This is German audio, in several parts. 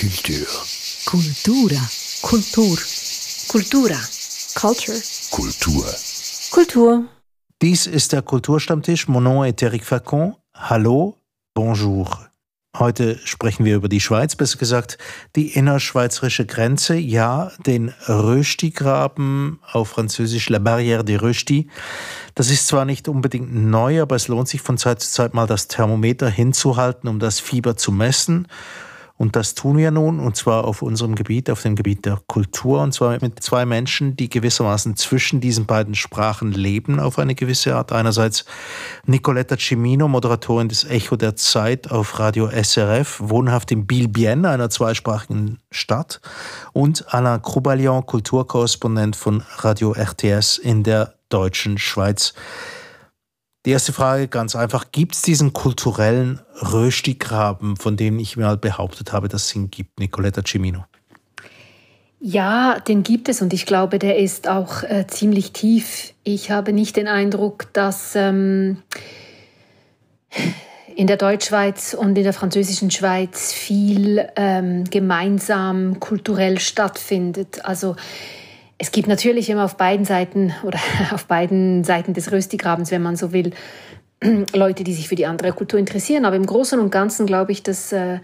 Kultur. Kultura. Kultur. Kultura. Culture. Kultur. Kultur. Dies ist der Kulturstammtisch. Mon nom est Eric Facon. Hallo, bonjour. Heute sprechen wir über die Schweiz, besser gesagt die innerschweizerische Grenze, ja, den Rösti-Graben, auf Französisch La Barrière des Rösti. Das ist zwar nicht unbedingt neu, aber es lohnt sich von Zeit zu Zeit mal das Thermometer hinzuhalten, um das Fieber zu messen. Und das tun wir nun, und zwar auf unserem Gebiet, auf dem Gebiet der Kultur, und zwar mit zwei Menschen, die gewissermaßen zwischen diesen beiden Sprachen leben, auf eine gewisse Art. Einerseits Nicoletta Cimino, Moderatorin des Echo der Zeit auf Radio SRF, wohnhaft in Bilbienne, einer zweisprachigen Stadt, und Alain Krubalion, Kulturkorrespondent von Radio RTS in der deutschen Schweiz. Die erste Frage ganz einfach, gibt es diesen kulturellen Röstigraben, von dem ich mal behauptet habe, dass es ihn gibt, Nicoletta Cimino? Ja, den gibt es und ich glaube, der ist auch äh, ziemlich tief. Ich habe nicht den Eindruck, dass ähm, in der Deutschschweiz und in der französischen Schweiz viel ähm, gemeinsam kulturell stattfindet. Also es gibt natürlich immer auf beiden Seiten oder auf beiden Seiten des Röstigrabens, wenn man so will, Leute, die sich für die andere Kultur interessieren. Aber im Großen und Ganzen glaube ich, dass äh,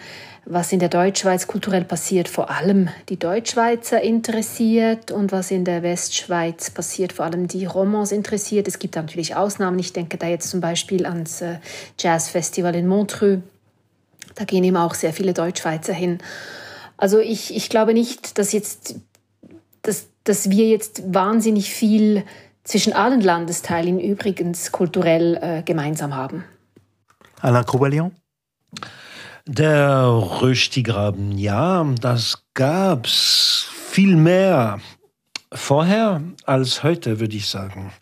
was in der Deutschschweiz kulturell passiert, vor allem die Deutschschweizer interessiert und was in der Westschweiz passiert, vor allem die Romans interessiert. Es gibt natürlich Ausnahmen. Ich denke da jetzt zum Beispiel ans äh, Jazzfestival in Montreux. Da gehen eben auch sehr viele Deutschschweizer hin. Also ich, ich glaube nicht, dass jetzt dass wir jetzt wahnsinnig viel zwischen allen Landesteilen übrigens kulturell äh, gemeinsam haben. Alain Coubalion? Der Röstigraben, ja, das gab's viel mehr vorher als heute, würde ich sagen.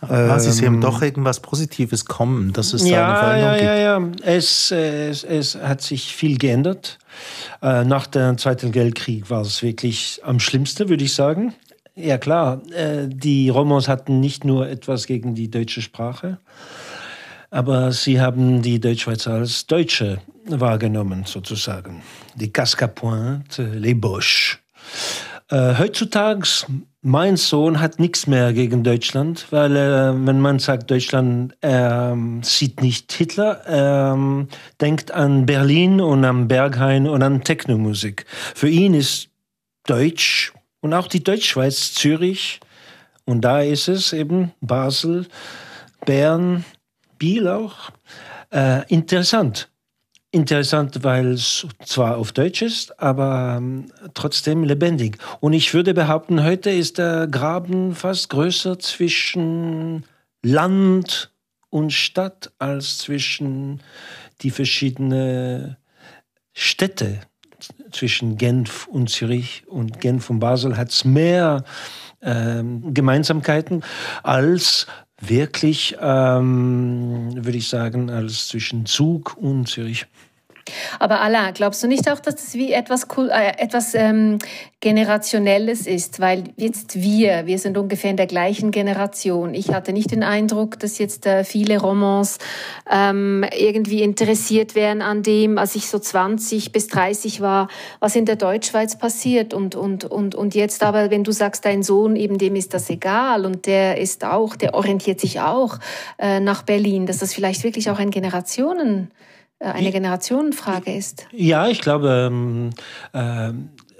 Ah, Sie sehen ähm, doch irgendwas Positives kommen, dass es ja, da eine Veränderung ja, ja, ja. Es, es, es hat sich viel geändert. Äh, nach dem Zweiten Weltkrieg war es wirklich am schlimmsten, würde ich sagen. Ja klar, äh, die Romans hatten nicht nur etwas gegen die deutsche Sprache, aber sie haben die Deutschschweizer als Deutsche wahrgenommen, sozusagen. Die Cascapointe, les Boches. Äh, heutzutage, mein Sohn hat nichts mehr gegen Deutschland, weil äh, wenn man sagt, Deutschland äh, sieht nicht Hitler, er denkt an Berlin und an Berghain und an Technomusik. Für ihn ist Deutsch und auch die Deutschschweiz, Zürich, und da ist es eben Basel, Bern, Biel auch, äh, interessant interessant, weil es zwar auf Deutsch ist, aber ähm, trotzdem lebendig. Und ich würde behaupten, heute ist der Graben fast größer zwischen Land und Stadt als zwischen die verschiedenen Städte. Zwischen Genf und Zürich und Genf und Basel hat es mehr ähm, Gemeinsamkeiten als wirklich, ähm, würde ich sagen, als zwischen Zug und Zürich. Aber Alain, glaubst du nicht auch, dass das wie etwas, äh, etwas ähm, Generationelles ist? Weil jetzt wir, wir sind ungefähr in der gleichen Generation. Ich hatte nicht den Eindruck, dass jetzt äh, viele Romans ähm, irgendwie interessiert wären an dem, als ich so 20 bis 30 war, was in der Deutschschweiz passiert. Und, und, und, und jetzt aber, wenn du sagst, dein Sohn, eben dem ist das egal und der ist auch, der orientiert sich auch äh, nach Berlin, dass das vielleicht wirklich auch ein Generationen eine Generationenfrage ist. Ja, ich glaube, ähm,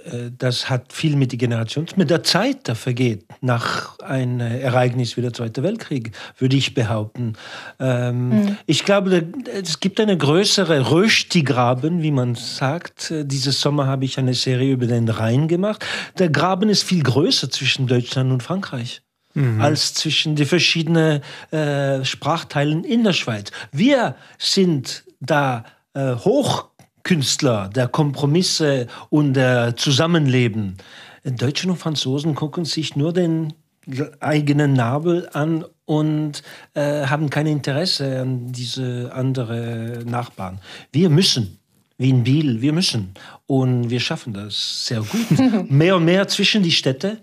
äh, das hat viel mit der Generation, mit der Zeit, der vergeht nach einem Ereignis wie der Zweite Weltkrieg, würde ich behaupten. Ähm, mhm. Ich glaube, es gibt eine größere Rösti-Graben, wie man sagt. Dieses Sommer habe ich eine Serie über den Rhein gemacht. Der Graben ist viel größer zwischen Deutschland und Frankreich. Mhm. als zwischen den verschiedenen äh, Sprachteilen in der Schweiz. Wir sind da äh, Hochkünstler der Kompromisse und der Zusammenleben. Deutsche und Franzosen gucken sich nur den eigenen Nabel an und äh, haben kein Interesse an diese anderen Nachbarn. Wir müssen, wie in Biel, wir müssen. Und wir schaffen das sehr gut. mehr und mehr zwischen die Städte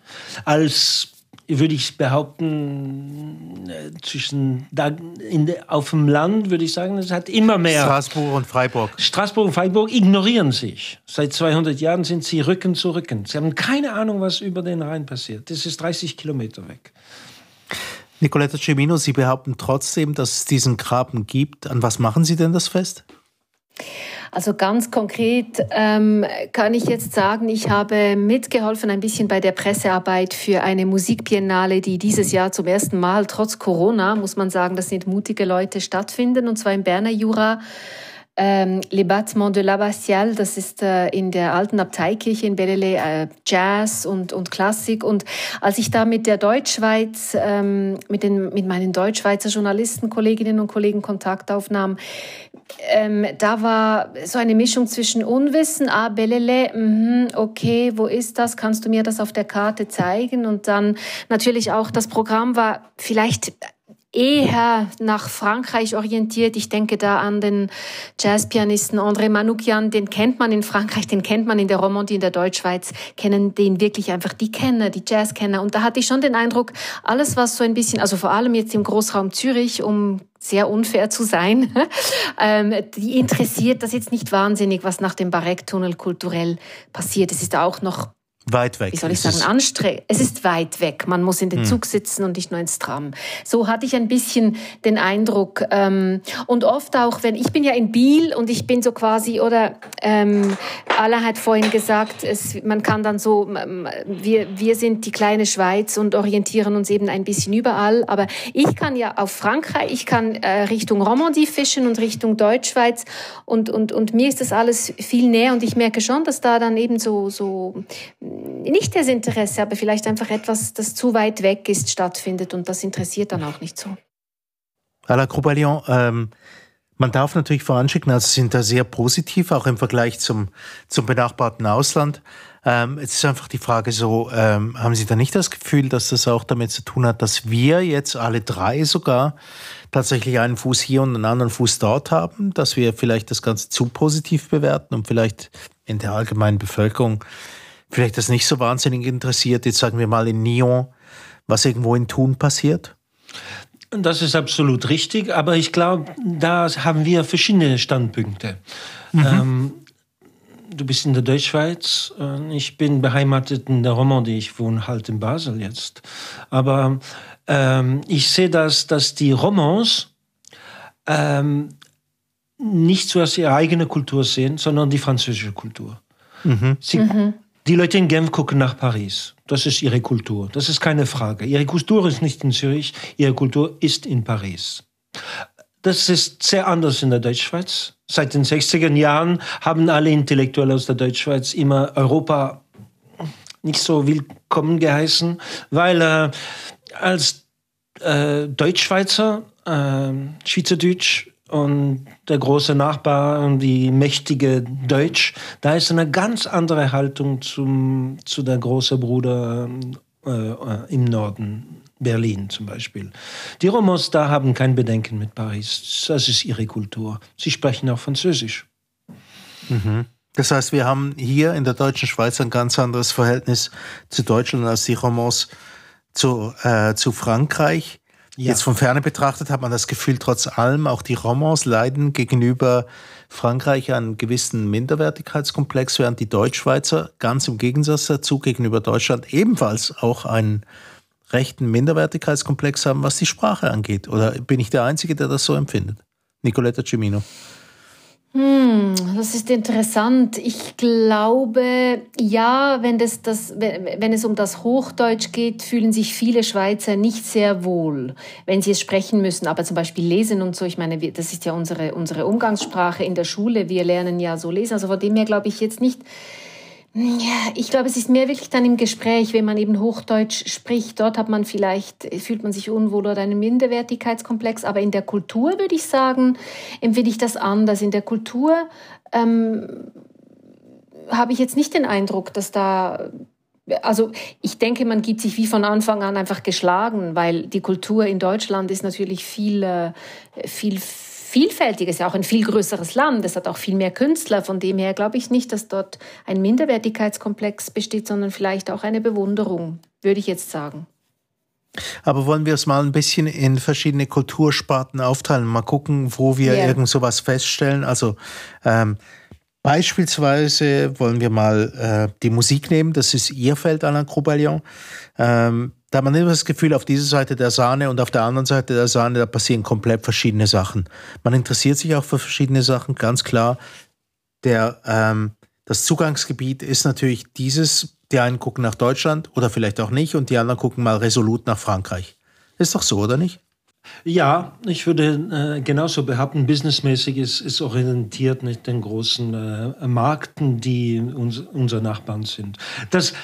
als würde ich behaupten, äh, zwischen da in, auf dem Land würde ich sagen, es hat immer mehr. Straßburg und Freiburg. Straßburg und Freiburg ignorieren sich. Seit 200 Jahren sind sie Rücken zu Rücken. Sie haben keine Ahnung, was über den Rhein passiert. Das ist 30 Kilometer weg. Nicoletta Cimino, Sie behaupten trotzdem, dass es diesen Graben gibt. An was machen Sie denn das fest? Also ganz konkret ähm, kann ich jetzt sagen, ich habe mitgeholfen ein bisschen bei der Pressearbeit für eine Musikbiennale, die dieses Jahr zum ersten Mal trotz Corona, muss man sagen, das sind mutige Leute, stattfinden, und zwar im Berner Jura ähm, Les Battements de l'Abbatiale, das ist äh, in der alten Abteikirche in Bellelay äh, Jazz und, und Klassik. Und als ich da mit der Deutschschweiz, ähm, mit, den, mit meinen Deutschschweizer Journalisten, Kolleginnen und Kollegen Kontakt aufnahm, ähm, da war so eine Mischung zwischen Unwissen, ah, Bellelay, mh, okay, wo ist das? Kannst du mir das auf der Karte zeigen? Und dann natürlich auch, das Programm war vielleicht eher nach Frankreich orientiert. Ich denke da an den Jazzpianisten André Manoukian, den kennt man in Frankreich, den kennt man in der Romandie, in der Deutschschweiz, kennen den wirklich einfach die Kenner, die Jazzkenner. Und da hatte ich schon den Eindruck, alles was so ein bisschen, also vor allem jetzt im Großraum Zürich, um sehr unfair zu sein, ähm, die interessiert das jetzt nicht wahnsinnig, was nach dem Barek-Tunnel kulturell passiert. Es ist auch noch Weit weg. Wie soll ich sagen? Anstrengend. Es ist weit weg. Man muss in den hm. Zug sitzen und nicht nur ins Tram. So hatte ich ein bisschen den Eindruck. Ähm, und oft auch, wenn ich bin ja in Biel und ich bin so quasi, oder ähm, Alain hat vorhin gesagt, es, man kann dann so, wir, wir sind die kleine Schweiz und orientieren uns eben ein bisschen überall. Aber ich kann ja auf Frankreich, ich kann äh, Richtung Romandie fischen und Richtung Deutschschweiz und, und, und mir ist das alles viel näher und ich merke schon, dass da dann eben so, so nicht das Interesse, aber vielleicht einfach etwas, das zu weit weg ist, stattfindet und das interessiert dann auch nicht so. Alain Crouballion, ähm, man darf natürlich voranschicken, also sind da sehr positiv, auch im Vergleich zum, zum benachbarten Ausland. Ähm, es ist einfach die Frage so, ähm, haben Sie da nicht das Gefühl, dass das auch damit zu tun hat, dass wir jetzt alle drei sogar tatsächlich einen Fuß hier und einen anderen Fuß dort haben, dass wir vielleicht das Ganze zu positiv bewerten und vielleicht in der allgemeinen Bevölkerung vielleicht das nicht so wahnsinnig interessiert, jetzt sagen wir mal in Nyon, was irgendwo in Thun passiert? Das ist absolut richtig, aber ich glaube, da haben wir verschiedene Standpunkte. Mhm. Ähm, du bist in der Deutschschweiz, äh, ich bin beheimatet in der Romandie, ich wohne halt in Basel jetzt. Aber ähm, ich sehe das, dass die Romans ähm, nicht zuerst ihre eigene Kultur sehen, sondern die französische Kultur. Mhm. Sie, mhm. Die Leute in Genf gucken nach Paris. Das ist ihre Kultur. Das ist keine Frage. Ihre Kultur ist nicht in Zürich, ihre Kultur ist in Paris. Das ist sehr anders in der Deutschschweiz. Seit den 60er Jahren haben alle Intellektuelle aus der Deutschschweiz immer Europa nicht so willkommen geheißen, weil äh, als äh, Deutschschweizer, äh, Schweizerdeutsch und der große Nachbar und die mächtige Deutsch, da ist eine ganz andere Haltung zum, zu der große Bruder äh, äh, im Norden, Berlin zum Beispiel. Die Romos da haben kein Bedenken mit Paris. Das ist ihre Kultur. Sie sprechen auch Französisch. Mhm. Das heißt, wir haben hier in der deutschen Schweiz ein ganz anderes Verhältnis zu Deutschland als die Romos zu, äh, zu Frankreich. Ja. Jetzt von ferne betrachtet hat man das Gefühl, trotz allem, auch die Romans leiden gegenüber Frankreich einen gewissen Minderwertigkeitskomplex, während die Deutschschweizer ganz im Gegensatz dazu gegenüber Deutschland ebenfalls auch einen rechten Minderwertigkeitskomplex haben, was die Sprache angeht. Oder bin ich der Einzige, der das so empfindet? Nicoletta Cimino. Hm, das ist interessant. Ich glaube, ja, wenn, das, das, wenn es um das Hochdeutsch geht, fühlen sich viele Schweizer nicht sehr wohl, wenn sie es sprechen müssen. Aber zum Beispiel lesen und so, ich meine, das ist ja unsere, unsere Umgangssprache in der Schule. Wir lernen ja so lesen. Also von dem her glaube ich jetzt nicht, ja, ich glaube, es ist mehr wirklich dann im Gespräch, wenn man eben Hochdeutsch spricht. Dort hat man vielleicht, fühlt man sich unwohl oder einen Minderwertigkeitskomplex. Aber in der Kultur würde ich sagen, empfinde ich das anders. In der Kultur ähm, habe ich jetzt nicht den Eindruck, dass da also ich denke, man gibt sich wie von Anfang an einfach geschlagen, weil die Kultur in Deutschland ist natürlich viel, äh, viel vielfältig, ist ja auch ein viel größeres Land, es hat auch viel mehr Künstler, von dem her glaube ich nicht, dass dort ein Minderwertigkeitskomplex besteht, sondern vielleicht auch eine Bewunderung, würde ich jetzt sagen. Aber wollen wir es mal ein bisschen in verschiedene Kultursparten aufteilen? Mal gucken, wo wir yeah. irgend sowas feststellen. Also ähm, beispielsweise wollen wir mal äh, die Musik nehmen. Das ist Ihr Feld, Alain Croubaillon. Ähm, da hat man immer das Gefühl, auf dieser Seite der Sahne und auf der anderen Seite der Sahne, da passieren komplett verschiedene Sachen. Man interessiert sich auch für verschiedene Sachen, ganz klar. Der, ähm, das Zugangsgebiet ist natürlich dieses, die einen gucken nach Deutschland oder vielleicht auch nicht und die anderen gucken mal resolut nach Frankreich. Ist doch so, oder nicht? Ja, ich würde äh, genauso behaupten, businessmäßig ist, ist orientiert mit den großen äh, Märkten, die uns, unsere Nachbarn sind. Das,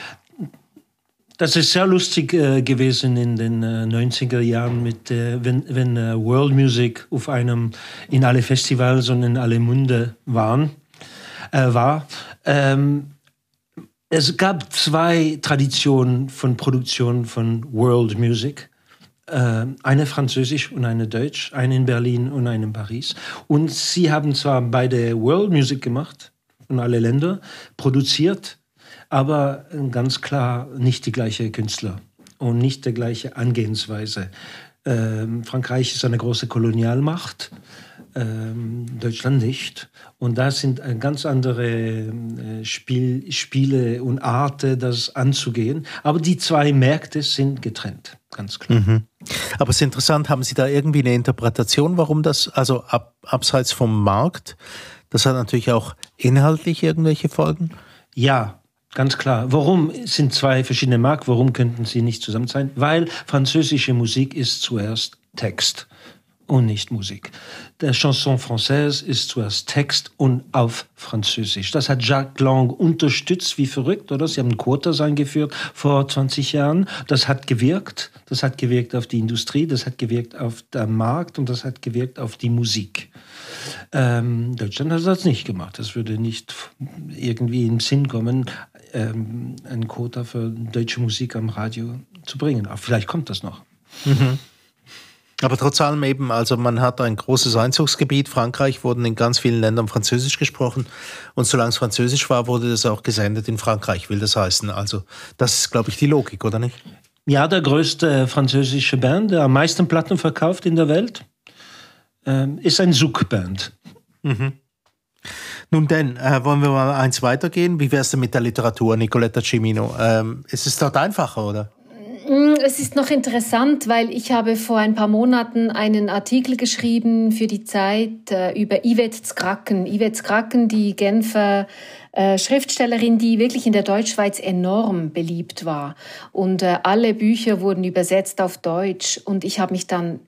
das ist sehr lustig äh, gewesen in den äh, 90er Jahren, mit, äh, wenn, wenn äh, World Music auf einem in alle Festivals und in alle Munde waren, äh, war. Ähm, es gab zwei Traditionen von Produktion von World Music. Äh, eine französisch und eine deutsch, eine in Berlin und eine in Paris. Und sie haben zwar beide World Music gemacht, und alle Länder, produziert, aber ganz klar nicht die gleiche Künstler und nicht die gleiche Angehensweise. Ähm, Frankreich ist eine große Kolonialmacht, ähm, Deutschland nicht. Und da sind ganz andere äh, Spiel, Spiele und Arten, das anzugehen. Aber die zwei Märkte sind getrennt, ganz klar. Mhm. Aber es ist interessant, haben Sie da irgendwie eine Interpretation, warum das, also ab, abseits vom Markt, das hat natürlich auch inhaltlich irgendwelche Folgen? Ja, Ganz klar. Warum sind zwei verschiedene Marken? Warum könnten sie nicht zusammen sein? Weil französische Musik ist zuerst Text und nicht Musik. Der Chanson française ist zuerst Text und auf Französisch. Das hat Jacques Lang unterstützt wie verrückt, oder? Sie haben Quotas eingeführt vor 20 Jahren. Das hat gewirkt. Das hat gewirkt auf die Industrie, das hat gewirkt auf den Markt und das hat gewirkt auf die Musik. Ähm, Deutschland hat das nicht gemacht. Das würde nicht irgendwie im Sinn kommen, ähm, einen Quota für deutsche Musik am Radio zu bringen. Aber vielleicht kommt das noch. Mhm. Aber trotz allem eben, also man hat ein großes Einzugsgebiet. Frankreich wurden in ganz vielen Ländern Französisch gesprochen. Und solange es Französisch war, wurde das auch gesendet in Frankreich, will das heißen. Also das ist, glaube ich, die Logik, oder nicht? Ja, der größte französische Band, der am meisten Platten verkauft in der Welt, ähm, ist ein Zouk-Band. Mhm. Nun denn, äh, wollen wir mal eins weitergehen? Wie wäre es denn mit der Literatur, Nicoletta Cimino? Ähm, ist es dort einfacher, oder? Mm, es ist noch interessant, weil ich habe vor ein paar Monaten einen Artikel geschrieben für die Zeit äh, über Yvette Zkraken. Yvette Zkraken, die Genfer äh, Schriftstellerin, die wirklich in der Deutschschweiz enorm beliebt war. Und äh, alle Bücher wurden übersetzt auf Deutsch. Und ich habe mich dann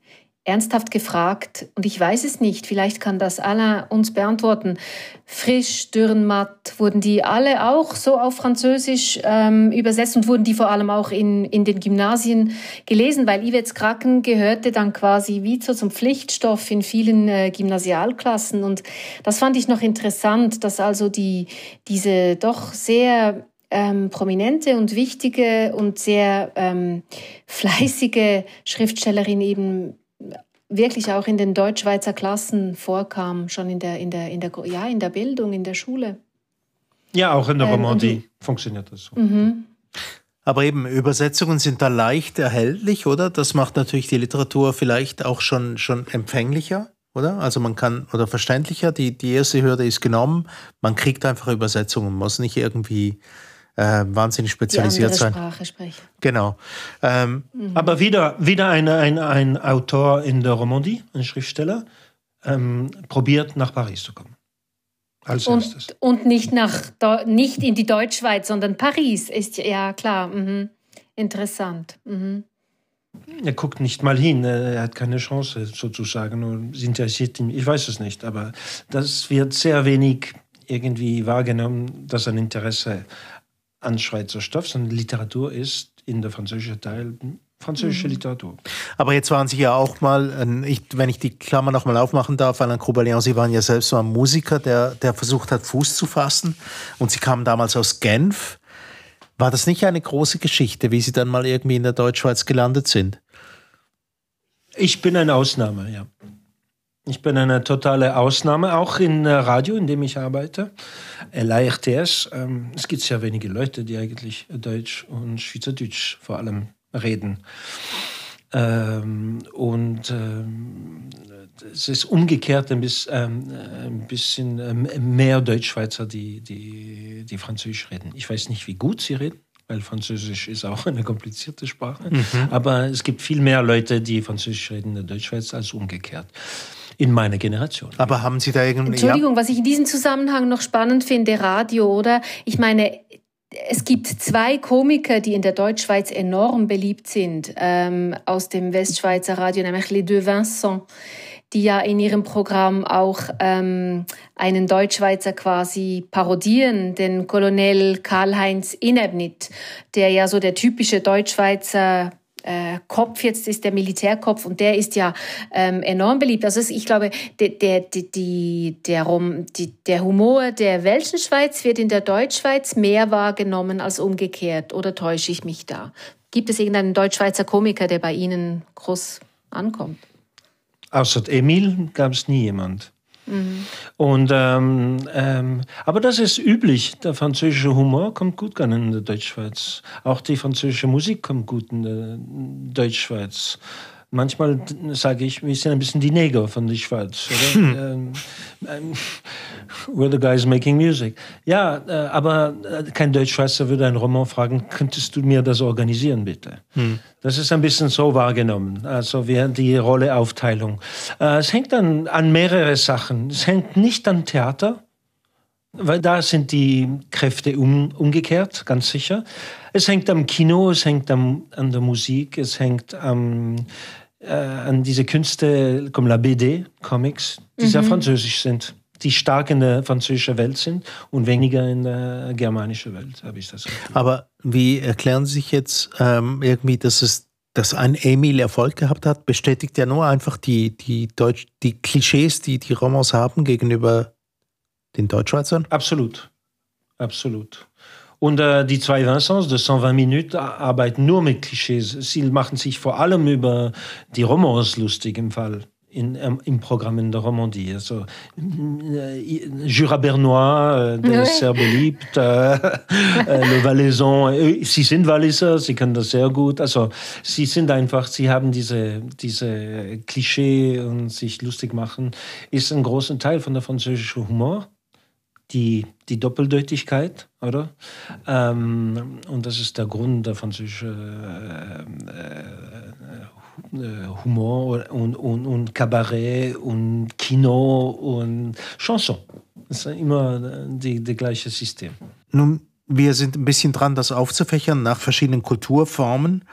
ernsthaft gefragt, und ich weiß es nicht, vielleicht kann das Alain uns beantworten. Frisch, Dürrenmatt, wurden die alle auch so auf Französisch ähm, übersetzt und wurden die vor allem auch in, in den Gymnasien gelesen, weil Yvette's Kraken gehörte dann quasi wie so zum Pflichtstoff in vielen äh, Gymnasialklassen. Und das fand ich noch interessant, dass also die, diese doch sehr ähm, prominente und wichtige und sehr ähm, fleißige Schriftstellerin eben wirklich auch in den Deutschschweizer Klassen vorkam, schon in der, in der, in der, ja, in der Bildung, in der Schule. Ja, auch in der ähm, Romandie funktioniert das so. Mhm. Aber eben, Übersetzungen sind da leicht erhältlich, oder? Das macht natürlich die Literatur vielleicht auch schon, schon empfänglicher, oder? Also man kann, oder verständlicher, die, die erste Hürde ist genommen, man kriegt einfach Übersetzungen, muss nicht irgendwie äh, wahnsinnig spezialisiert die sein. Sprache sprechen. Genau. Ähm, mhm. Aber wieder, wieder ein, ein, ein Autor in der Romandie, ein Schriftsteller, ähm, probiert nach Paris zu kommen. Als und, und nicht, nach, nicht in die Deutschschweiz, sondern Paris ist ja klar. Mhm. Interessant. Mhm. Er guckt nicht mal hin, er hat keine Chance sozusagen und interessiert ihn. Ich weiß es nicht, aber das wird sehr wenig irgendwie wahrgenommen, dass ein Interesse an Schweizer Stoff, sondern Literatur ist in der französischen Teil französische mhm. Literatur. Aber jetzt waren Sie ja auch mal, ich, wenn ich die Klammer noch mal aufmachen darf, Alain Croubaillon, Sie waren ja selbst so ein Musiker, der, der versucht hat, Fuß zu fassen. Und Sie kamen damals aus Genf. War das nicht eine große Geschichte, wie Sie dann mal irgendwie in der Deutschschweiz gelandet sind? Ich bin eine Ausnahme, ja. Ich bin eine totale Ausnahme, auch in Radio, in dem ich arbeite. LARTS. Ähm, es gibt sehr wenige Leute, die eigentlich Deutsch und Schweizerdeutsch vor allem reden. Ähm, und ähm, es ist umgekehrt ein bisschen, ähm, ein bisschen mehr Deutschschweizer, die, die, die Französisch reden. Ich weiß nicht, wie gut sie reden, weil Französisch ist auch eine komplizierte Sprache. Mhm. Aber es gibt viel mehr Leute, die Französisch reden in der Deutschschweiz als umgekehrt in meiner Generation. Aber haben Sie da irgendwie... Entschuldigung, ja? was ich in diesem Zusammenhang noch spannend finde, Radio, oder? Ich meine, es gibt zwei Komiker, die in der Deutschschweiz enorm beliebt sind, ähm, aus dem Westschweizer Radio, nämlich Les Deux Vincent, die ja in ihrem Programm auch ähm, einen Deutschschweizer quasi parodieren, den Colonel Karl-Heinz Inebnit, der ja so der typische Deutschschweizer äh, Kopf jetzt ist der Militärkopf und der ist ja ähm, enorm beliebt. Also ich glaube, der, der, die, der, die, der Humor der welchen Schweiz wird in der Deutschschweiz mehr wahrgenommen als umgekehrt. Oder täusche ich mich da? Gibt es irgendeinen Deutschschweizer Komiker, der bei Ihnen groß ankommt? Außer Emil gab es nie jemand. Mhm. Und, ähm, ähm, aber das ist üblich. Der französische Humor kommt gut an in der Deutschschweiz. Auch die französische Musik kommt gut in der Deutschschweiz. Manchmal sage ich, wir sind ein bisschen die Neger von der Schweiz. Hm. Ähm, we're the guys making music. Ja, äh, aber äh, kein Deutschschweizer würde einen Roman fragen, könntest du mir das organisieren, bitte? Hm. Das ist ein bisschen so wahrgenommen, also wir die Rolleaufteilung. Äh, es hängt an, an mehrere Sachen. Es hängt nicht an Theater, weil da sind die Kräfte um, umgekehrt, ganz sicher. Es hängt am Kino, es hängt am, an der Musik, es hängt am, äh, an diese Künste, comme la BD, Comics, die mhm. sehr französisch sind, die stark in der französischen Welt sind und weniger in der germanischen Welt, habe ich das Gefühl. Aber wie erklären Sie sich jetzt ähm, irgendwie, dass es dass ein Emil Erfolg gehabt hat, bestätigt ja nur einfach die, die, Deutsch, die Klischees, die die Romans haben gegenüber den Deutschschweizern? Absolut. Absolut. Und äh, die zwei Vincents de 120 Minuten arbeiten nur mit Klischees. Sie machen sich vor allem über die Romans lustig im Fall. In, ähm, im Programm in der Romandie. Also, äh, Jura Bernois, äh, der ist sehr beliebt. Äh, äh Le Valaisan, äh, sie sind Walliser, sie können das sehr gut. Also, sie sind einfach, sie haben diese, diese Klischee und sich lustig machen, ist ein großer Teil von der französischen Humor die, die Doppeldeutigkeit, oder? Ähm, und das ist der Grund der französische äh, äh, Humor und, und, und Kabarett und Kino und Chanson. Das ist immer die, die gleiche System. Nun, wir sind ein bisschen dran, das aufzufächern nach verschiedenen Kulturformen.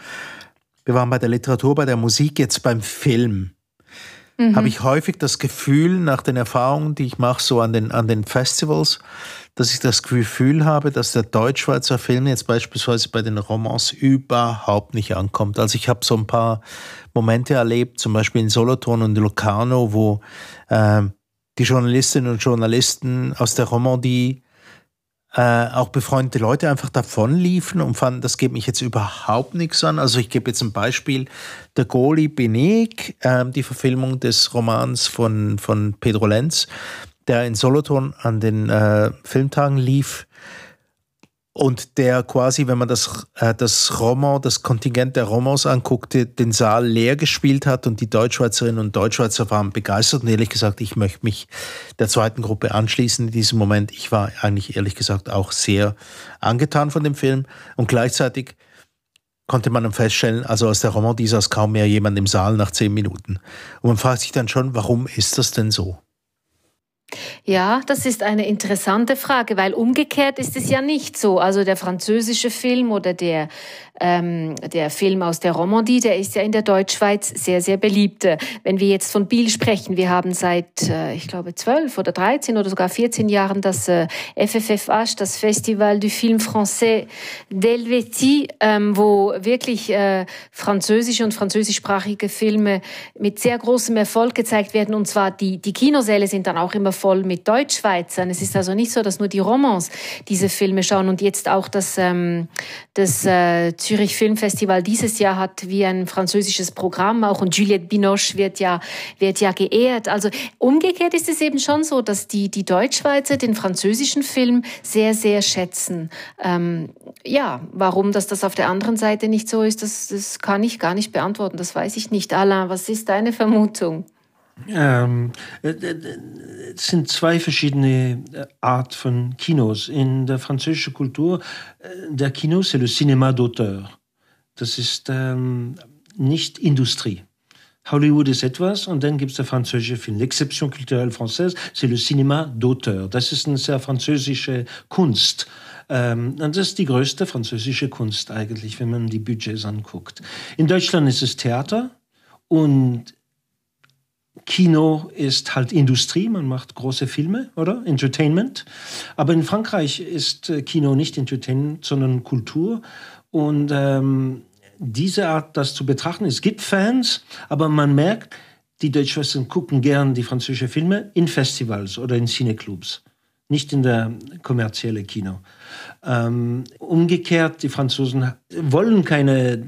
Wir waren bei der Literatur, bei der Musik, jetzt beim Film mhm. habe ich häufig das Gefühl, nach den Erfahrungen, die ich mache, so an den, an den Festivals, dass ich das Gefühl habe, dass der Deutschschweizer Film jetzt beispielsweise bei den Romans überhaupt nicht ankommt. Also ich habe so ein paar Momente erlebt, zum Beispiel in Solothurn und Locarno, wo äh, die Journalistinnen und Journalisten aus der Romandie äh, auch befreundete Leute einfach davonliefen und fanden, das geht mich jetzt überhaupt nichts an. Also ich gebe jetzt ein Beispiel, der Goli Benek, äh, die Verfilmung des Romans von, von Pedro Lenz, der in Solothurn an den äh, Filmtagen lief, und der quasi, wenn man das, äh, das Roman, das Kontingent der Romans anguckte, den Saal leer gespielt hat und die Deutschschweizerinnen und Deutschschweizer waren begeistert und ehrlich gesagt, ich möchte mich der zweiten Gruppe anschließen in diesem Moment. Ich war eigentlich ehrlich gesagt auch sehr angetan von dem Film und gleichzeitig konnte man dann feststellen, also aus der Romandie saß kaum mehr jemand im Saal nach zehn Minuten. Und man fragt sich dann schon, warum ist das denn so? Ja, das ist eine interessante Frage, weil umgekehrt ist es ja nicht so. Also der französische Film oder der, ähm, der Film aus der Romandie, der ist ja in der Deutschschweiz sehr, sehr beliebt. Wenn wir jetzt von Biel sprechen, wir haben seit, äh, ich glaube, zwölf oder dreizehn oder sogar vierzehn Jahren das äh, FFFH, das Festival du Film Français d'Helvétie, ähm, wo wirklich äh, französische und französischsprachige Filme mit sehr großem Erfolg gezeigt werden. Und zwar die, die Kinosäle sind dann auch immer voll mit Deutschschweizern. Es ist also nicht so, dass nur die Romans diese Filme schauen und jetzt auch das, ähm, das äh, Zürich Filmfestival dieses Jahr hat wie ein französisches Programm auch und Juliette Binoche wird ja, wird ja geehrt. Also umgekehrt ist es eben schon so, dass die, die Deutschschweizer den französischen Film sehr, sehr schätzen. Ähm, ja, warum das, das auf der anderen Seite nicht so ist, das, das kann ich gar nicht beantworten. Das weiß ich nicht. Alain, was ist deine Vermutung? Ähm, äh, äh, es sind zwei verschiedene äh, Art von Kinos. In der französischen Kultur, der Kino, c'est le cinéma d'auteur. Das ist ähm, nicht Industrie. Hollywood ist etwas und dann gibt es der französische Film. L'exception culturelle française, c'est le cinéma d'auteur. Das ist eine sehr französische Kunst. Ähm, das ist die größte französische Kunst eigentlich, wenn man die Budgets anguckt. In Deutschland ist es Theater und Kino ist halt Industrie, man macht große Filme, oder? Entertainment. Aber in Frankreich ist äh, Kino nicht Entertainment, sondern Kultur. Und ähm, diese Art, das zu betrachten, es gibt Fans, aber man merkt, die Deutschschwestern gucken gern die französischen Filme in Festivals oder in Cineclubs, nicht in der kommerziellen Kino. Ähm, umgekehrt, die Franzosen wollen keine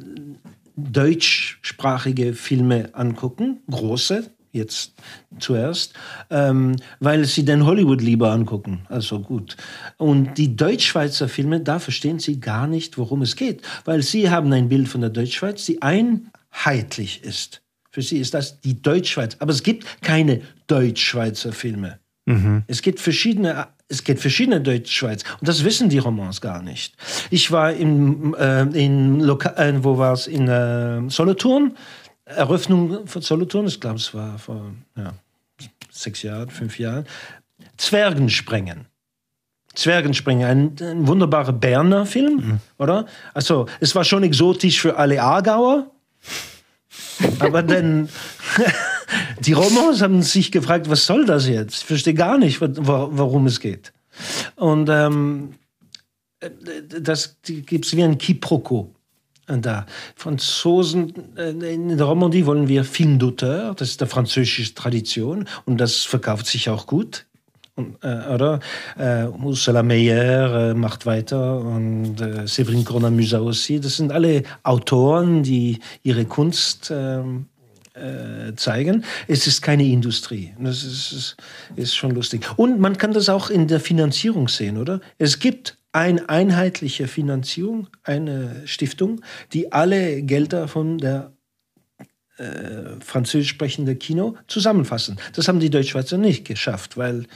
deutschsprachige Filme angucken, große, jetzt zuerst, ähm, weil sie den Hollywood lieber angucken. Also gut. Und die Deutschschweizer Filme, da verstehen sie gar nicht, worum es geht, weil sie haben ein Bild von der Deutschschweiz, die einheitlich ist. Für sie ist das die Deutschschweiz. Aber es gibt keine Deutschschweizer Filme. Mhm. Es gibt verschiedene es gibt verschiedene Deutschschweiz und das wissen die Romans gar nicht. Ich war in, äh, in Loka äh, wo war es in äh, Solothurn Eröffnung von Solothurn, ich glaube, es war vor ja, sechs Jahren, fünf Jahren. Zwergensprengen. Zwergensprengen, ein, ein wunderbarer Berner Film, mhm. oder? Also, es war schon exotisch für alle Aargauer. Aber dann, die Romans haben sich gefragt, was soll das jetzt? Ich verstehe gar nicht, warum es geht. Und ähm, das gibt es wie ein Quiproquo da. Franzosen, äh, in der Romandie wollen wir Film d'auteur, das ist der französische Tradition und das verkauft sich auch gut. Und, äh, oder? Äh, Ursula Meyer äh, macht weiter und äh, Séverine Cornamusa aussi. Das sind alle Autoren, die ihre Kunst ähm, äh, zeigen. Es ist keine Industrie. Das ist, ist, ist schon lustig. Und man kann das auch in der Finanzierung sehen, oder? Es gibt eine einheitliche Finanzierung, eine Stiftung, die alle Gelder von der äh, französisch sprechenden Kino zusammenfassen. Das haben die Deutschschweizer nicht geschafft, weil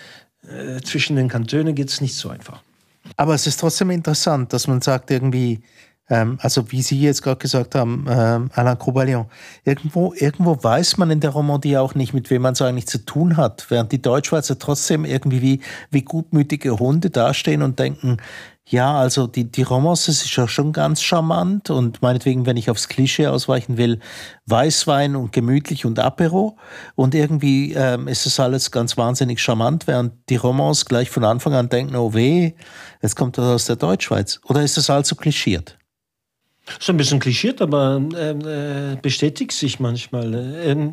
äh, zwischen den Kantonen geht es nicht so einfach. Aber es ist trotzdem interessant, dass man sagt, irgendwie, also wie Sie jetzt gerade gesagt haben, ähm, Alain Croubaillon, irgendwo, irgendwo weiß man in der Romandie auch nicht, mit wem man so eigentlich zu tun hat, während die Deutschschweizer trotzdem irgendwie wie, wie gutmütige Hunde dastehen und denken, ja, also die, die Romance ist ja schon ganz charmant und meinetwegen, wenn ich aufs Klischee ausweichen will, Weißwein und gemütlich und Apero und irgendwie ähm, ist es alles ganz wahnsinnig charmant, während die Romance gleich von Anfang an denken, oh weh, jetzt kommt das aus der Deutschschweiz. Oder ist das also klischiert? So ein bisschen klischiert, aber äh, bestätigt sich manchmal. Äh,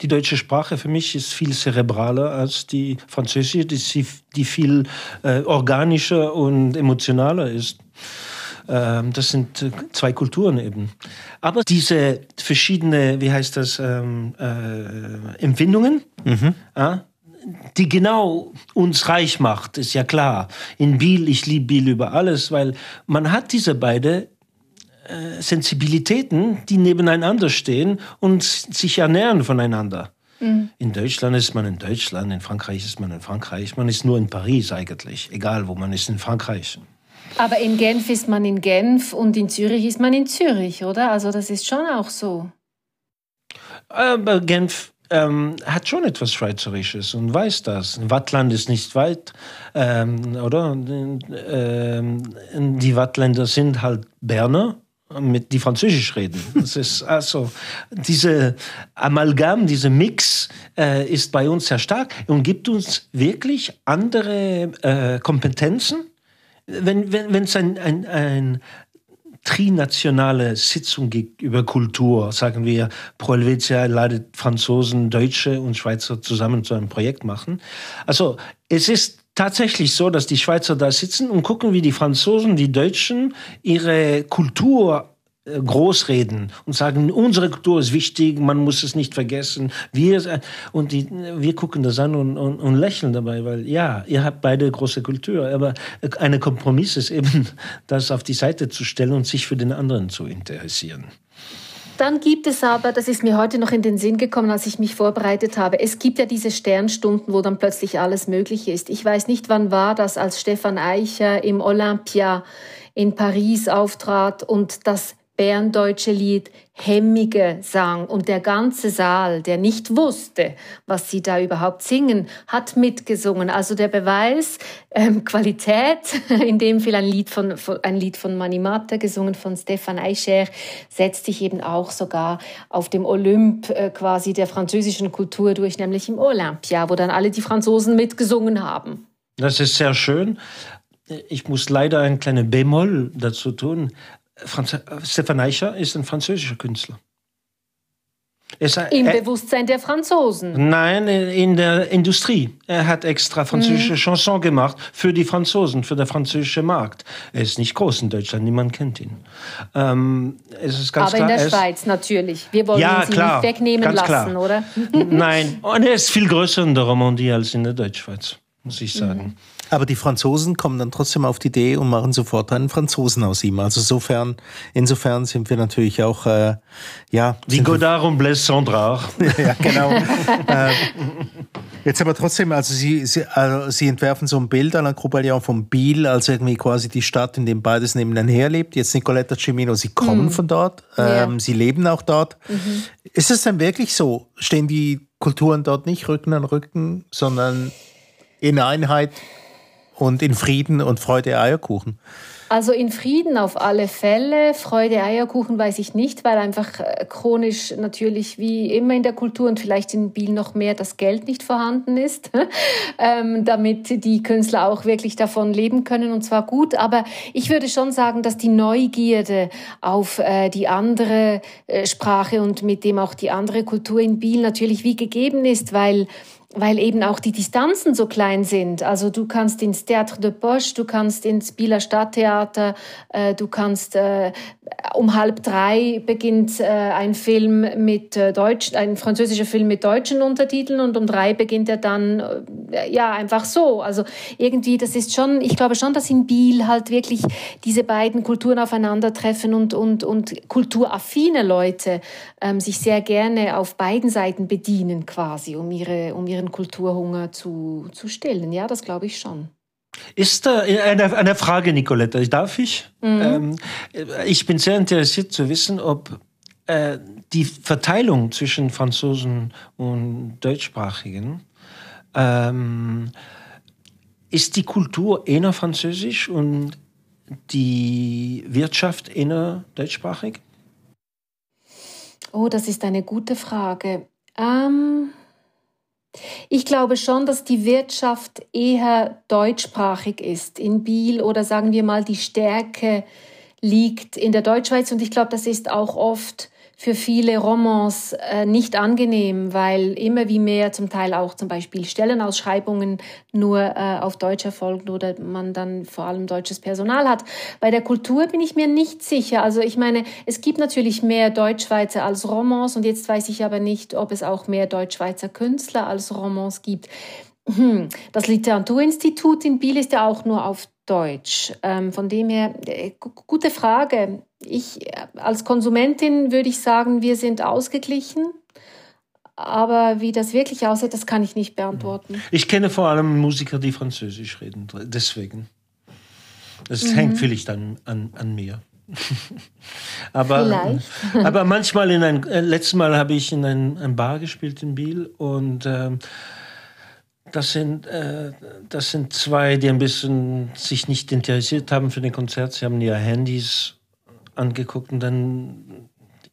die deutsche Sprache für mich ist viel zerebraler als die französische, die, die viel äh, organischer und emotionaler ist. Ähm, das sind äh, zwei Kulturen eben. Aber diese verschiedenen, wie heißt das, ähm, äh, Empfindungen, mhm. die genau uns reich macht, ist ja klar. In Biel, ich liebe Biel über alles, weil man hat diese beiden äh, Sensibilitäten, die nebeneinander stehen und sich ernähren voneinander. Mhm. In Deutschland ist man in Deutschland, in Frankreich ist man in Frankreich, man ist nur in Paris eigentlich, egal wo man ist in Frankreich. Aber in Genf ist man in Genf und in Zürich ist man in Zürich, oder? Also das ist schon auch so. Aber Genf ähm, hat schon etwas Schweizerisches und weiß das. Wattland ist nicht weit, ähm, oder? Ähm, die Wattländer sind halt Berner mit die Französisch reden. Das ist also diese Amalgam, diese Mix äh, ist bei uns sehr stark und gibt uns wirklich andere äh, Kompetenzen. Wenn wenn wenn, es ein, ein, ein trinationale Sitzung gibt über Kultur, sagen wir, Pro Helvetia leitet Franzosen, Deutsche und Schweizer zusammen zu einem Projekt machen. Also es ist tatsächlich so, dass die Schweizer da sitzen und gucken, wie die Franzosen, die Deutschen ihre Kultur äh, großreden und sagen, unsere Kultur ist wichtig, man muss es nicht vergessen. Wir, und die, wir gucken das an und, und, und lächeln dabei, weil ja, ihr habt beide große Kultur, aber eine Kompromiss ist eben, das auf die Seite zu stellen und sich für den anderen zu interessieren. Dann gibt es aber, das ist mir heute noch in den Sinn gekommen, als ich mich vorbereitet habe, es gibt ja diese Sternstunden, wo dann plötzlich alles möglich ist. Ich weiß nicht, wann war das, als Stefan Eicher im Olympia in Paris auftrat und das berndeutsche Lied Hemmige sang und der ganze Saal, der nicht wusste, was sie da überhaupt singen, hat mitgesungen. Also der Beweis, ähm, Qualität, in dem Fall ein Lied von, ein Lied von Manimata, gesungen von Stefan Eicher, setzt sich eben auch sogar auf dem Olymp äh, quasi der französischen Kultur durch, nämlich im Olympia, wo dann alle die Franzosen mitgesungen haben. Das ist sehr schön. Ich muss leider ein kleines Bemol dazu tun. Franz Stefan Eicher ist ein französischer Künstler. Es, Im er, Bewusstsein der Franzosen? Nein, in der Industrie. Er hat extra französische mhm. Chansons gemacht für die Franzosen, für den französischen Markt. Er ist nicht groß in Deutschland, niemand kennt ihn. Ähm, es ist ganz Aber klar, in der Schweiz natürlich. Wir wollen ja, ihn klar, nicht wegnehmen lassen, klar. oder? Nein, und er ist viel größer in der Romandie als in der Deutschschweiz, muss ich sagen. Mhm. Aber die Franzosen kommen dann trotzdem auf die Idee und machen sofort einen Franzosen aus ihm. Also insofern, insofern sind wir natürlich auch, äh, ja. Wie Godard und Blaise Sandra. ja, genau. äh, jetzt aber trotzdem, also Sie, Sie, also Sie entwerfen so ein Bild an der Groupalion von Biel, als irgendwie quasi die Stadt, in dem beides nebeneinander lebt. Jetzt Nicoletta Cimino, Sie kommen mhm. von dort, ähm, ja. Sie leben auch dort. Mhm. Ist es denn wirklich so? Stehen die Kulturen dort nicht Rücken an Rücken, sondern in Einheit und in Frieden und Freude Eierkuchen? Also in Frieden auf alle Fälle. Freude Eierkuchen weiß ich nicht, weil einfach äh, chronisch natürlich wie immer in der Kultur und vielleicht in Biel noch mehr das Geld nicht vorhanden ist, ähm, damit die Künstler auch wirklich davon leben können und zwar gut. Aber ich würde schon sagen, dass die Neugierde auf äh, die andere äh, Sprache und mit dem auch die andere Kultur in Biel natürlich wie gegeben ist, weil weil eben auch die Distanzen so klein sind. Also du kannst ins Théâtre de Poche, du kannst ins Bieler Stadttheater, äh, du kannst äh, um halb drei beginnt äh, ein Film mit äh, Deutsch, ein französischer Film mit deutschen Untertiteln und um drei beginnt er dann äh, ja einfach so. Also irgendwie, das ist schon, ich glaube schon, dass in Biel halt wirklich diese beiden Kulturen aufeinandertreffen und und und kulturaffine Leute ähm, sich sehr gerne auf beiden Seiten bedienen quasi, um ihre um ihre ihren Kulturhunger zu, zu stillen. Ja, das glaube ich schon. Ist da eine, eine Frage, Nicoletta, darf ich? Mhm. Ähm, ich bin sehr interessiert zu wissen, ob äh, die Verteilung zwischen Franzosen und Deutschsprachigen ähm, ist die Kultur eher französisch und die Wirtschaft eher deutschsprachig? Oh, das ist eine gute Frage. Ähm, ich glaube schon, dass die Wirtschaft eher deutschsprachig ist. In Biel oder sagen wir mal die Stärke liegt in der Deutschschweiz. Und ich glaube, das ist auch oft für viele Romans äh, nicht angenehm, weil immer wie mehr zum Teil auch zum Beispiel Stellenausschreibungen nur äh, auf Deutsch erfolgen oder man dann vor allem deutsches Personal hat. Bei der Kultur bin ich mir nicht sicher. Also ich meine, es gibt natürlich mehr Deutschschweizer als Romans und jetzt weiß ich aber nicht, ob es auch mehr Deutschschweizer Künstler als Romans gibt. Hm, das Literaturinstitut in Biel ist ja auch nur auf Deutsch. Ähm, von dem her, äh, gute Frage. Ich äh, als Konsumentin würde ich sagen, wir sind ausgeglichen. Aber wie das wirklich aussieht, das kann ich nicht beantworten. Ich kenne vor allem Musiker, die Französisch reden. Deswegen. Das mhm. hängt vielleicht an, an, an mir. aber, aber manchmal in ein, äh, letztes Mal habe ich in ein, ein Bar gespielt in Biel und äh, das sind, äh, das sind zwei, die ein bisschen sich nicht interessiert haben für den Konzert. Sie haben ihre Handys angeguckt und dann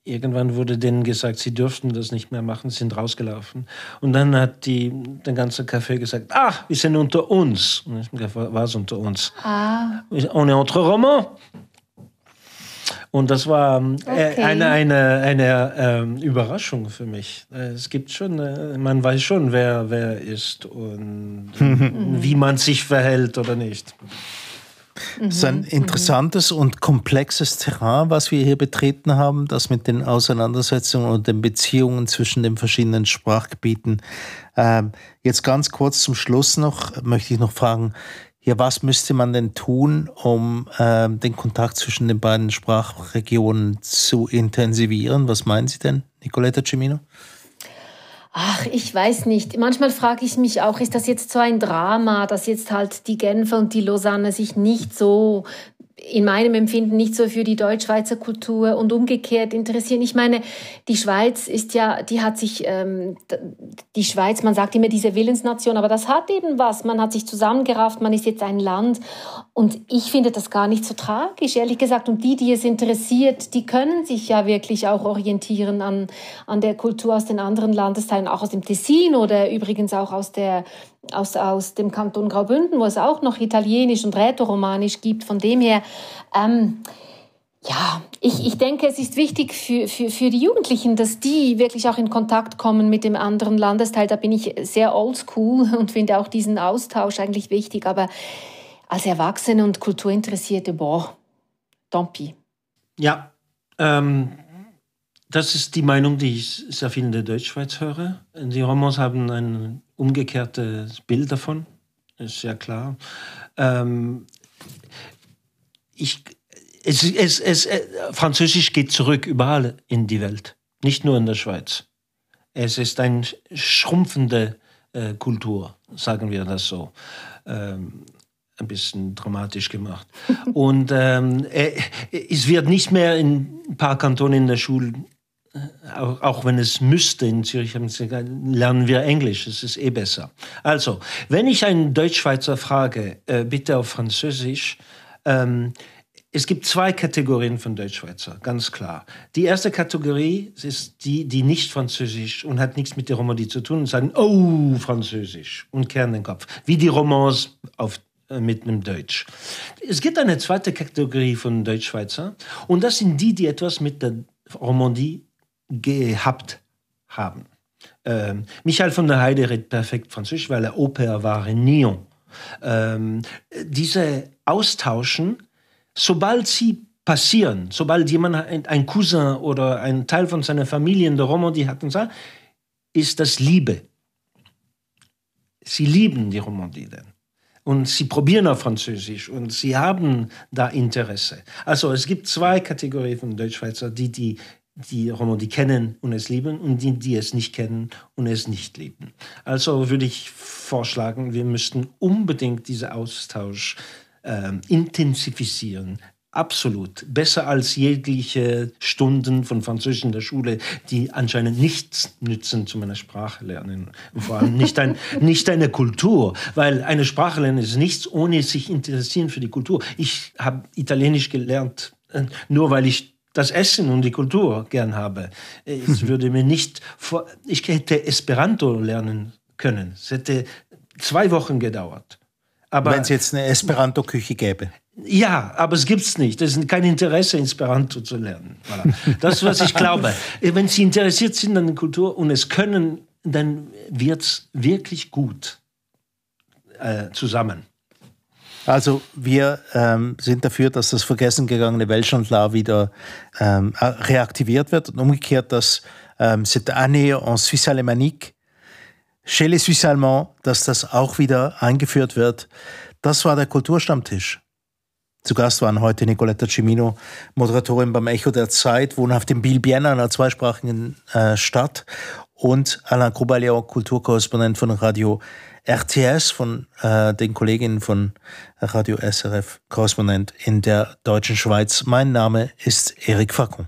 irgendwann wurde denen gesagt, sie dürften das nicht mehr machen, sind rausgelaufen. Und dann hat die, der ganze Café gesagt, ah, wir sind unter uns. Und ich habe gesagt, was unter uns? Ah. On est entre Romans. Und das war ähm, äh, okay. eine, eine, eine ähm, Überraschung für mich. Äh, es gibt schon, äh, man weiß schon, wer wer ist und wie man sich verhält oder nicht. Das ist ein mhm, interessantes mhm. und komplexes Terrain, was wir hier betreten haben, das mit den Auseinandersetzungen und den Beziehungen zwischen den verschiedenen Sprachgebieten. Ähm, jetzt ganz kurz zum Schluss noch, möchte ich noch fragen, ja, was müsste man denn tun, um äh, den Kontakt zwischen den beiden Sprachregionen zu intensivieren? Was meinen Sie denn, Nicoletta Cimino? Ach, ich weiß nicht. Manchmal frage ich mich auch, ist das jetzt so ein Drama, dass jetzt halt die Genfer und die Lausanne sich nicht so in meinem Empfinden nicht so für die Deutschschweizer Kultur und umgekehrt interessieren. Ich meine, die Schweiz ist ja, die hat sich, ähm, die Schweiz, man sagt immer diese Willensnation, aber das hat eben was. Man hat sich zusammengerafft, man ist jetzt ein Land und ich finde das gar nicht so tragisch, ehrlich gesagt. Und die, die es interessiert, die können sich ja wirklich auch orientieren an, an der Kultur aus den anderen Landesteilen, auch aus dem Tessin oder übrigens auch aus der aus, aus dem Kanton Graubünden, wo es auch noch Italienisch und Rätoromanisch gibt. Von dem her, ähm, ja, ich, ich denke, es ist wichtig für, für, für die Jugendlichen, dass die wirklich auch in Kontakt kommen mit dem anderen Landesteil. Da bin ich sehr oldschool und finde auch diesen Austausch eigentlich wichtig. Aber als Erwachsene und Kulturinteressierte, boah, tant pis. Ja, ähm, das ist die Meinung, die ich sehr viel in der Deutschschweiz höre. Die Romans haben ein umgekehrtes Bild davon, ist ja klar. Ähm, ich, es, es, es, äh, Französisch geht zurück überall in die Welt, nicht nur in der Schweiz. Es ist eine schrumpfende äh, Kultur, sagen wir das so. Ähm, ein bisschen dramatisch gemacht. Und ähm, äh, es wird nicht mehr in ein paar Kantonen in der Schule auch, auch, wenn es müsste in Zürich, lernen wir Englisch, es ist eh besser. Also, wenn ich einen Deutschschweizer frage, äh, bitte auf Französisch, ähm, es gibt zwei Kategorien von Deutschschweizer, ganz klar. Die erste Kategorie ist die, die nicht Französisch und hat nichts mit der Romandie zu tun und sagen, oh, Französisch und kehren den Kopf. Wie die Romans auf, äh, mit einem Deutsch. Es gibt eine zweite Kategorie von Deutschschweizer und das sind die, die etwas mit der Romandie gehabt haben. Ähm, Michael von der Heide redet perfekt Französisch, weil er Oper war in Nyon. Ähm, diese Austauschen, sobald sie passieren, sobald jemand ein Cousin oder ein Teil von seiner Familie in der Romandie hat, und so, ist das Liebe. Sie lieben die Romandie denn. Und sie probieren auf Französisch und sie haben da Interesse. Also es gibt zwei Kategorien von Deutschschweizer, die die die Romandie kennen und es lieben und die, die es nicht kennen und es nicht lieben. Also würde ich vorschlagen, wir müssten unbedingt diesen Austausch äh, intensifizieren. Absolut. Besser als jegliche Stunden von Französisch in der Schule, die anscheinend nichts nützen zu meiner Sprache lernen. Vor allem nicht, ein, nicht eine Kultur, weil eine Sprache lernen ist nichts, ohne sich interessieren für die Kultur. Ich habe Italienisch gelernt, äh, nur weil ich das Essen und die Kultur gern habe. Es würde mir nicht, vor, ich hätte Esperanto lernen können. Es hätte zwei Wochen gedauert. Aber wenn es jetzt eine Esperanto-Küche gäbe. Ja, aber es gibt es nicht. Es ist kein Interesse, Esperanto zu lernen. Voilà. Das ist, was ich glaube. Wenn Sie interessiert sind an der Kultur und es können, dann wird es wirklich gut äh, zusammen. Also wir ähm, sind dafür, dass das vergessen gegangene Weltschandlar wieder ähm, reaktiviert wird und umgekehrt, dass ähm, cette année en Suisse alémanique chez les Suisses allemands, dass das auch wieder eingeführt wird. Das war der Kulturstammtisch. Zu Gast waren heute Nicoletta Cimino, Moderatorin beim Echo der Zeit, wohnhaft in Biel-Bienne, einer zweisprachigen äh, Stadt, und Alain Grubaliau, Kulturkorrespondent von Radio RTS von äh, den Kolleginnen von Radio SRF, Korrespondent in der deutschen Schweiz. Mein Name ist Erik Facon.